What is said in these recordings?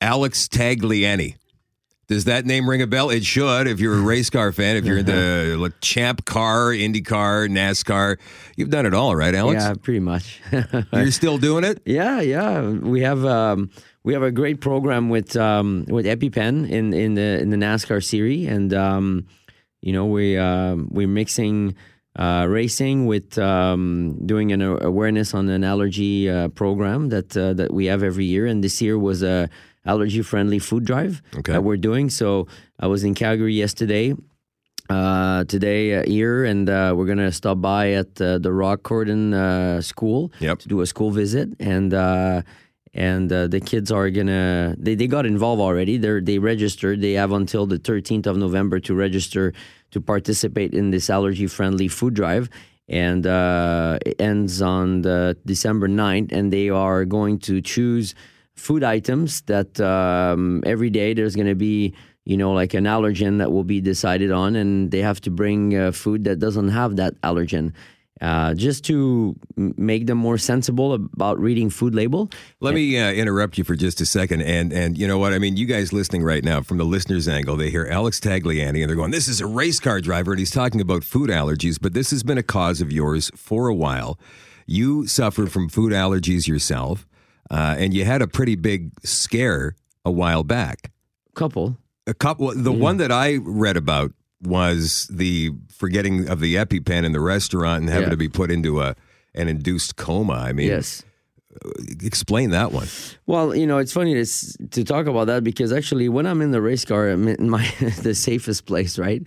Alex Tagliani. Does that name ring a bell? It should if you're a race car fan, if you're into like, Champ Car, IndyCar, NASCAR. You've done it all, right, Alex? Yeah, pretty much. You're still doing it? Yeah, yeah. We have um, we have a great program with um, with EpiPen in in the in the NASCAR series, and um, you know we uh, we're mixing uh, racing with um, doing an awareness on an allergy uh, program that uh, that we have every year, and this year was a allergy friendly food drive Okay. that we're doing. So I was in Calgary yesterday. Uh, today uh, here, and uh, we're gonna stop by at uh, the Rock Cordon uh, School Yep. to do a school visit, and uh, and uh, the kids are gonna they, they got involved already. They they registered. They have until the 13th of November to register to participate in this allergy friendly food drive. And uh, it ends on the December 9th, and they are going to choose food items that um, every day there's going to be you know like an allergen that will be decided on and they have to bring uh, food that doesn't have that allergen uh, just to make them more sensible about reading food label Let me uh, interrupt you for just a second, and and you know what I mean. You guys listening right now, from the listener's angle, they hear Alex Tagliani, and they're going, "This is a race car driver," and he's talking about food allergies. But this has been a cause of yours for a while. You suffer from food allergies yourself, uh, and you had a pretty big scare a while back. couple A couple. The one that I read about was the forgetting of the EpiPen in the restaurant and having Yeah. to be put into a an induced coma. I mean, yes explain that one. Well, you know, it's funny to, to talk about that because actually, when I'm in the race car, I'm in my the safest place, right?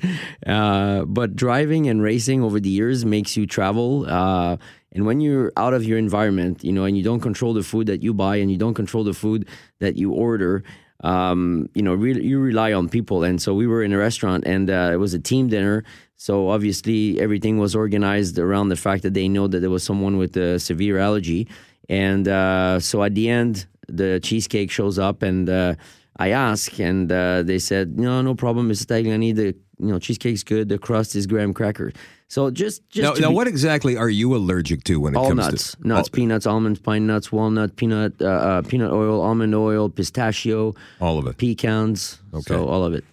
Uh, but driving and racing over the years makes you travel, uh, and when you're out of your environment, you know, and you don't control the food that you buy, and you don't control the food that you order. Um, you know, re- you rely on people, and so we were in a restaurant, and uh, it was a team dinner. So obviously, everything was organized around the fact that they know that there was someone with a severe allergy. And uh, so at the end, the cheesecake shows up, and uh, I ask, and uh, they said, "No, no problem, Mrs. Tagliani. The you know cheesecake's good. The crust is graham cracker." So just just Now, now be- what exactly are you allergic to when it all comes nuts, to nuts, all, peanuts, almonds, pine nuts, walnut, peanut, uh, uh, peanut oil, almond oil, pistachio, all of it? pecans, Okay. so all of it.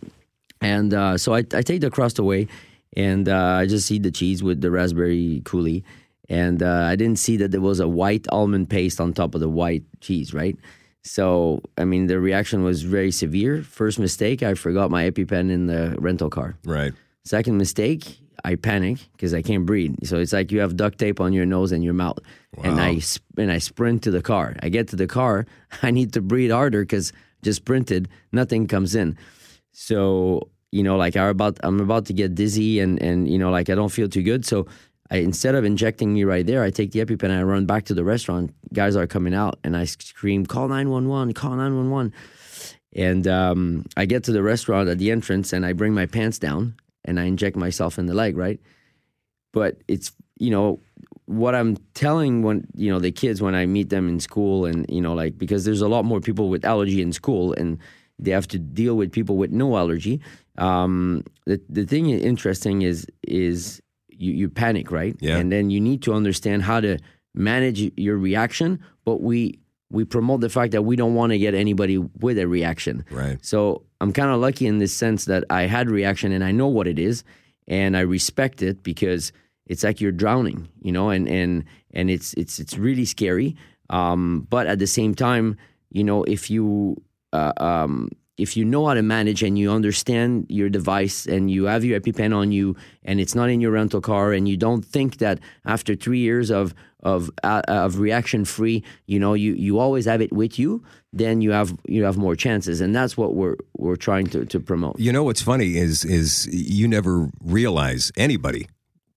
And uh, so I, I take the crust away, and uh, I just eat the cheese with the raspberry coulis. And uh, I didn't see that there was a white almond paste on top of the white cheese, right? So I mean, the reaction was very severe. First mistake, I forgot my EpiPen in the rental car. Right. Second mistake, I panic because I can't breathe. So it's like you have duct tape on your nose and your mouth, Wow. and I and I sprint to the car. I get to the car, I need to breathe harder because just sprinted, nothing comes in. So you know, like I'm about I'm about to get dizzy and and you know, like I don't feel too good. So I instead of injecting me right there, I take the EpiPen and I run back to the restaurant. Guys are coming out, and I scream, "Call nine one one! Call nine one one!" And um, I get to the restaurant at the entrance and I bring my pants down and I inject myself in the leg, right? But it's, you know, what I'm telling when, you know, the kids when I meet them in school and, you know, like, because there's a lot more people with allergy in school and they have to deal with people with no allergy. Um, the, the thing interesting is, is you, you panic, right? Yeah. And then you need to understand how to manage your reaction, but we, we promote the fact that we don't want to get anybody with a reaction. Right. So I'm kind of lucky in this sense that I had reaction and I know what it is and I respect it because it's like you're drowning, you know, and and and it's it's it's really scary. Um, but at the same time, you know, if you uh, um, if you know how to manage and you understand your device and you have your EpiPen on you and it's not in your rental car and you don't think that after three years of of uh, of reaction free, you know, you you always have it with you, then you have you have more chances, and that's what we're we're trying to to promote. You know what's funny is is you never realize anybody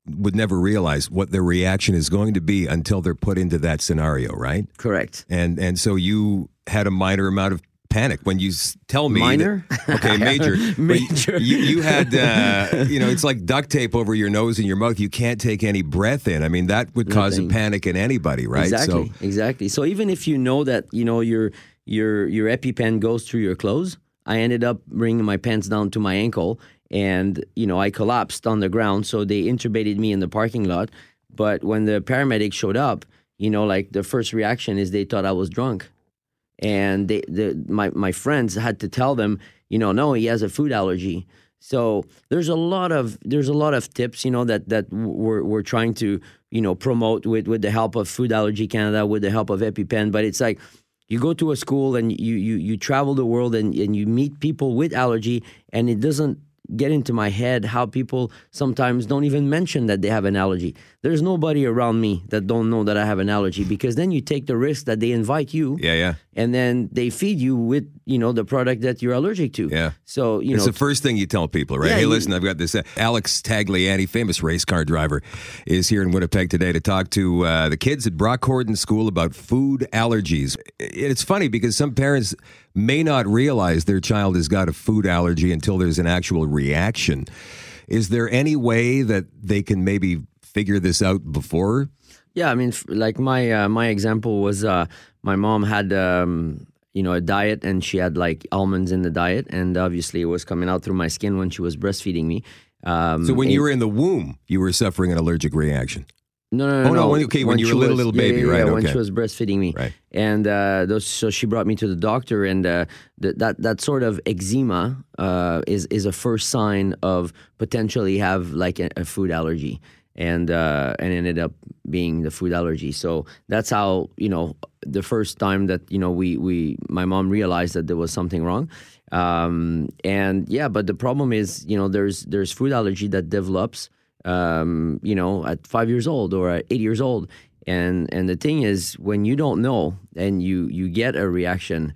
would never realize what their reaction is going to be until they're put into that scenario, right? Correct. And and so you had a minor amount of panic when you tell me that- Minor? okay, major. Major. You, you had uh, you know it's like duct tape over your nose and your mouth. You can't take any breath in. I mean that would cause a panic in anybody, right? Exactly. So exactly. So even if you know that you know your your your EpiPen goes through your clothes, I ended up bringing my pants down to my ankle, and you know I collapsed on the ground. So they intubated me in the parking lot. But when the paramedics showed up, you know, like the first reaction is they thought I was drunk, and they, the, my my friends had to tell them, you know, no, he has a food allergy. So there's a lot of there's a lot of tips, you know, that that we're we're trying to you know promote with with the help of Food Allergy Canada, with the help of EpiPen. But it's like you go to a school and you you you travel the world and and you meet people with allergy, and it doesn't get into my head how people sometimes don't even mention that they have an allergy. There's nobody around me that don't know that I have an allergy because then you take the risk that they invite you. Yeah, yeah. And then they feed you with, you know, the product that you're allergic to. Yeah. So, you it's know, the first thing you tell people, right? Yeah, hey, you- listen, I've got this. Uh, Alex Tagliani, famous race car driver, is here in Winnipeg today to talk to uh, the kids at Brock Horton School about food allergies. It's funny because some parents may not realize their child has got a food allergy until there's an actual reaction. Is there any way that they can maybe figure this out before? Yeah, I mean, like my uh, my example was uh, my mom had um, you know a diet and she had like almonds in the diet, and obviously it was coming out through my skin when she was breastfeeding me. Um, So when and- you were in the womb, you were suffering an allergic reaction. no no no Oh, no, when- okay, when you were a little, was- little yeah, baby, yeah, right, yeah, when okay. she was breastfeeding me, Right. And uh, those, so she brought me to the doctor, and uh, th- that that sort of eczema uh, is is a first sign of potentially have like a, a food allergy, and uh, and ended up being the food allergy. So that's how you know the first time that you know we we my mom realized that there was something wrong. Um, and yeah, but the problem is you know there's there's food allergy that develops um, you know, at five years old or at eight years old. And and the thing is, when you don't know and you you get a reaction,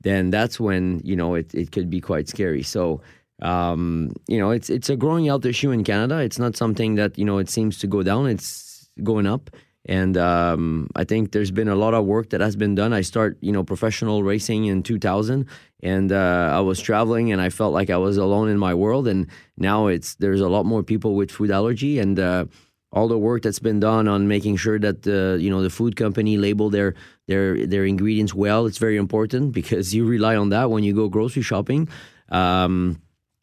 then that's when you know it, it could be quite scary. So um, you know, it's it's a growing health issue in Canada. It's not something that you know it seems to go down. It's going up. And um, I think there's been a lot of work that has been done. I start, you know, professional racing in 2000, and uh, I was traveling, and I felt like I was alone in my world. And now it's there's a lot more people with food allergy, and uh, all the work that's been done on making sure that the you know the food company label their their their ingredients well. It's very important because you rely on that when you go grocery shopping. Um,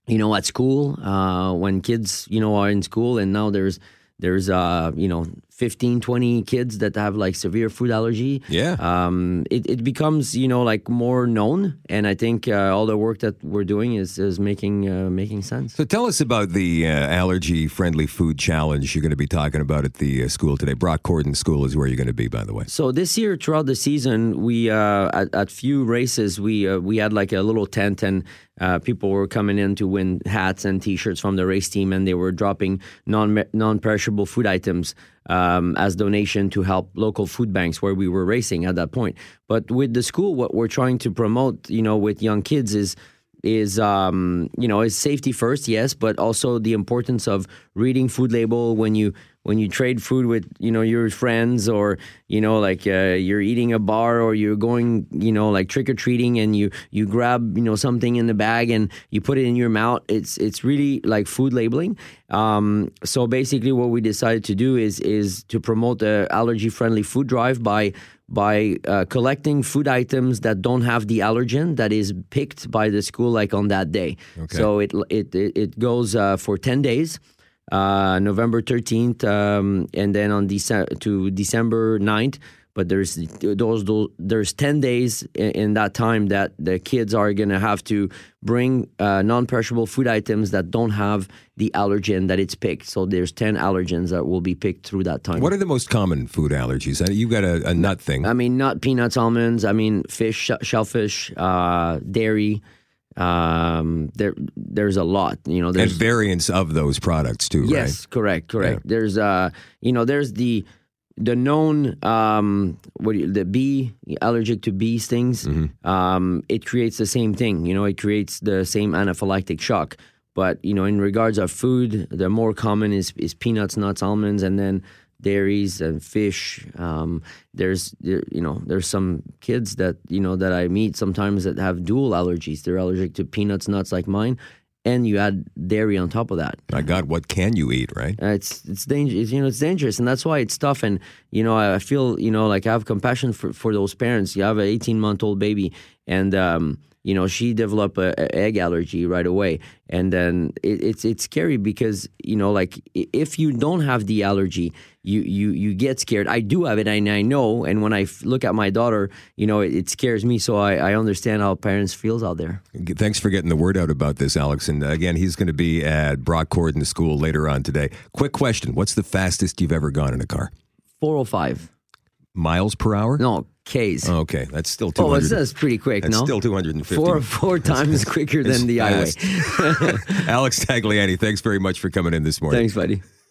you know, at school, uh, when kids, you know, are in school and now there's, there's, uh, you know, 15, 20 kids that have like severe food allergy. Yeah. Um, it, it becomes, you know, like more known. And I think uh, all the work that we're doing is, is making, uh, making sense. So tell us about the uh, allergy friendly food challenge you're going to be talking about at the uh, school today. Brock Corydon School is where you're going to be, by the way. So this year, throughout the season, we uh, at, at few races we uh, we had like a little tent, and uh, people were coming in to win hats and T-shirts from the race team, and they were dropping non non perishable food items um, as donation to help local food banks where we were racing at that point. But with the school, what we're trying to promote, you know, with young kids is is um, you know is safety first, yes, but also the importance of reading food label when you when you trade food with you know your friends or you know like uh, you're eating a bar or you're going you know like trick or treating and you you grab you know something in the bag and you put it in your mouth. It's it's really like food labeling. Um, so basically, what we decided to do is is to promote the allergy friendly food drive by by uh, collecting food items that don't have the allergen that is picked by the school like on that day. Okay. So it it it, goes uh, for ten days, uh, November thirteenth, um, and then on Dece- to December 9th. But there's those, those there's ten days in, in that time that the kids are gonna have to bring uh, non-perishable food items that don't have the allergen that it's picked. So there's ten allergens that will be picked through that time. What are the most common food allergies? Uh, You've got a, a nut thing. I mean, nut, peanuts, almonds. I mean, fish, shellfish, uh, dairy. Um, there, there's a lot. You know, and there's variants of those products, too, yes, correct, correct. There's uh, you know, there's the the known um, what you, the bee allergic to bee stings. Um, it creates the same thing. You know, it creates the same anaphylactic shock. But you know, in regards of food, the more common is is peanuts, nuts, almonds, and then dairies and fish. Um, there's there, you know there's some kids that you know that I meet sometimes that have dual allergies. They're allergic to peanuts, nuts like mine, and you add dairy on top of that. My God, what can you eat, right? Uh, it's it's dangerous. You know, it's dangerous, and that's why it's tough. And you know, I I feel you know like I have compassion for for those parents. You have an 18 month old baby, and um, you know, she developed a, a egg allergy right away, and then it, it's it's scary because you know, like if you don't have the allergy, you you you get scared. I do have it, and I know. And when I f- look at my daughter, you know, it, it scares me. So I, I understand how parents feels out there. Thanks for getting the word out about this, Alex. And uh, again, he's going to be at Brock Corydon School later on today. Quick question What's the fastest you've ever gone in a car? Four hundred five. Miles per hour? No K's. Okay, that's still 200. Oh, that's pretty quick. that's no, still 250. four four times quicker than the highway. Alex Tagliani, thanks very much for coming in this morning. Thanks, buddy.